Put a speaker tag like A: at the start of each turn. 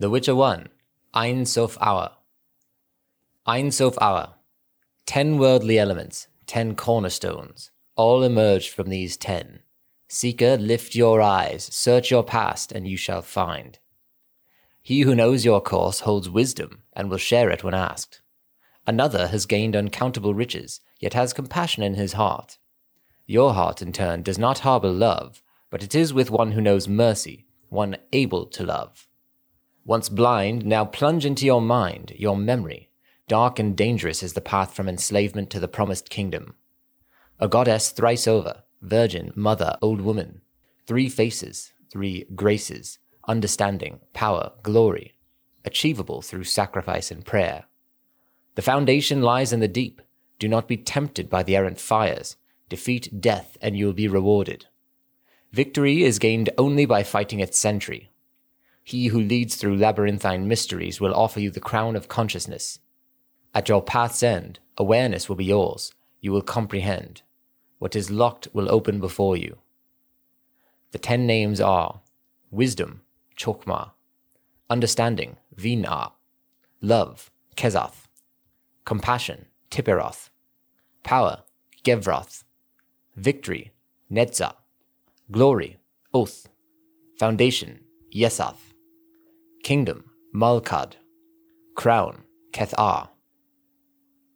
A: The Witcher 1, Ein Sof Aur. Ein Sof Aur. Ten worldly elements, ten cornerstones, all emerged from these ten. Seeker, lift your eyes, search your past, and you shall find. He who knows your course holds wisdom and will share it when asked. Another has gained uncountable riches, yet has compassion in his heart. Your heart, in turn, does not harbor love, but it is with one who knows mercy, one able to love. Once blind, now plunge into your mind, your memory. Dark and dangerous is the path from enslavement to the promised kingdom. A goddess thrice over, virgin, mother, old woman. Three faces, three graces, understanding, power, glory, achievable through sacrifice and prayer. The foundation lies in the deep. Do not be tempted by the errant fires. Defeat death, and you will be rewarded. Victory is gained only by fighting its sentry. He who leads through labyrinthine mysteries will offer you the crown of consciousness. At your path's end, awareness will be yours. You will comprehend. What is locked will open before you. The ten names are wisdom, Chokmah, understanding, Vina, love, Kezath, compassion, Tiphareth, power, Gevroth, victory, Netzach, glory, Oath, foundation, Yesod, kingdom, Malkuth, crown, Kether,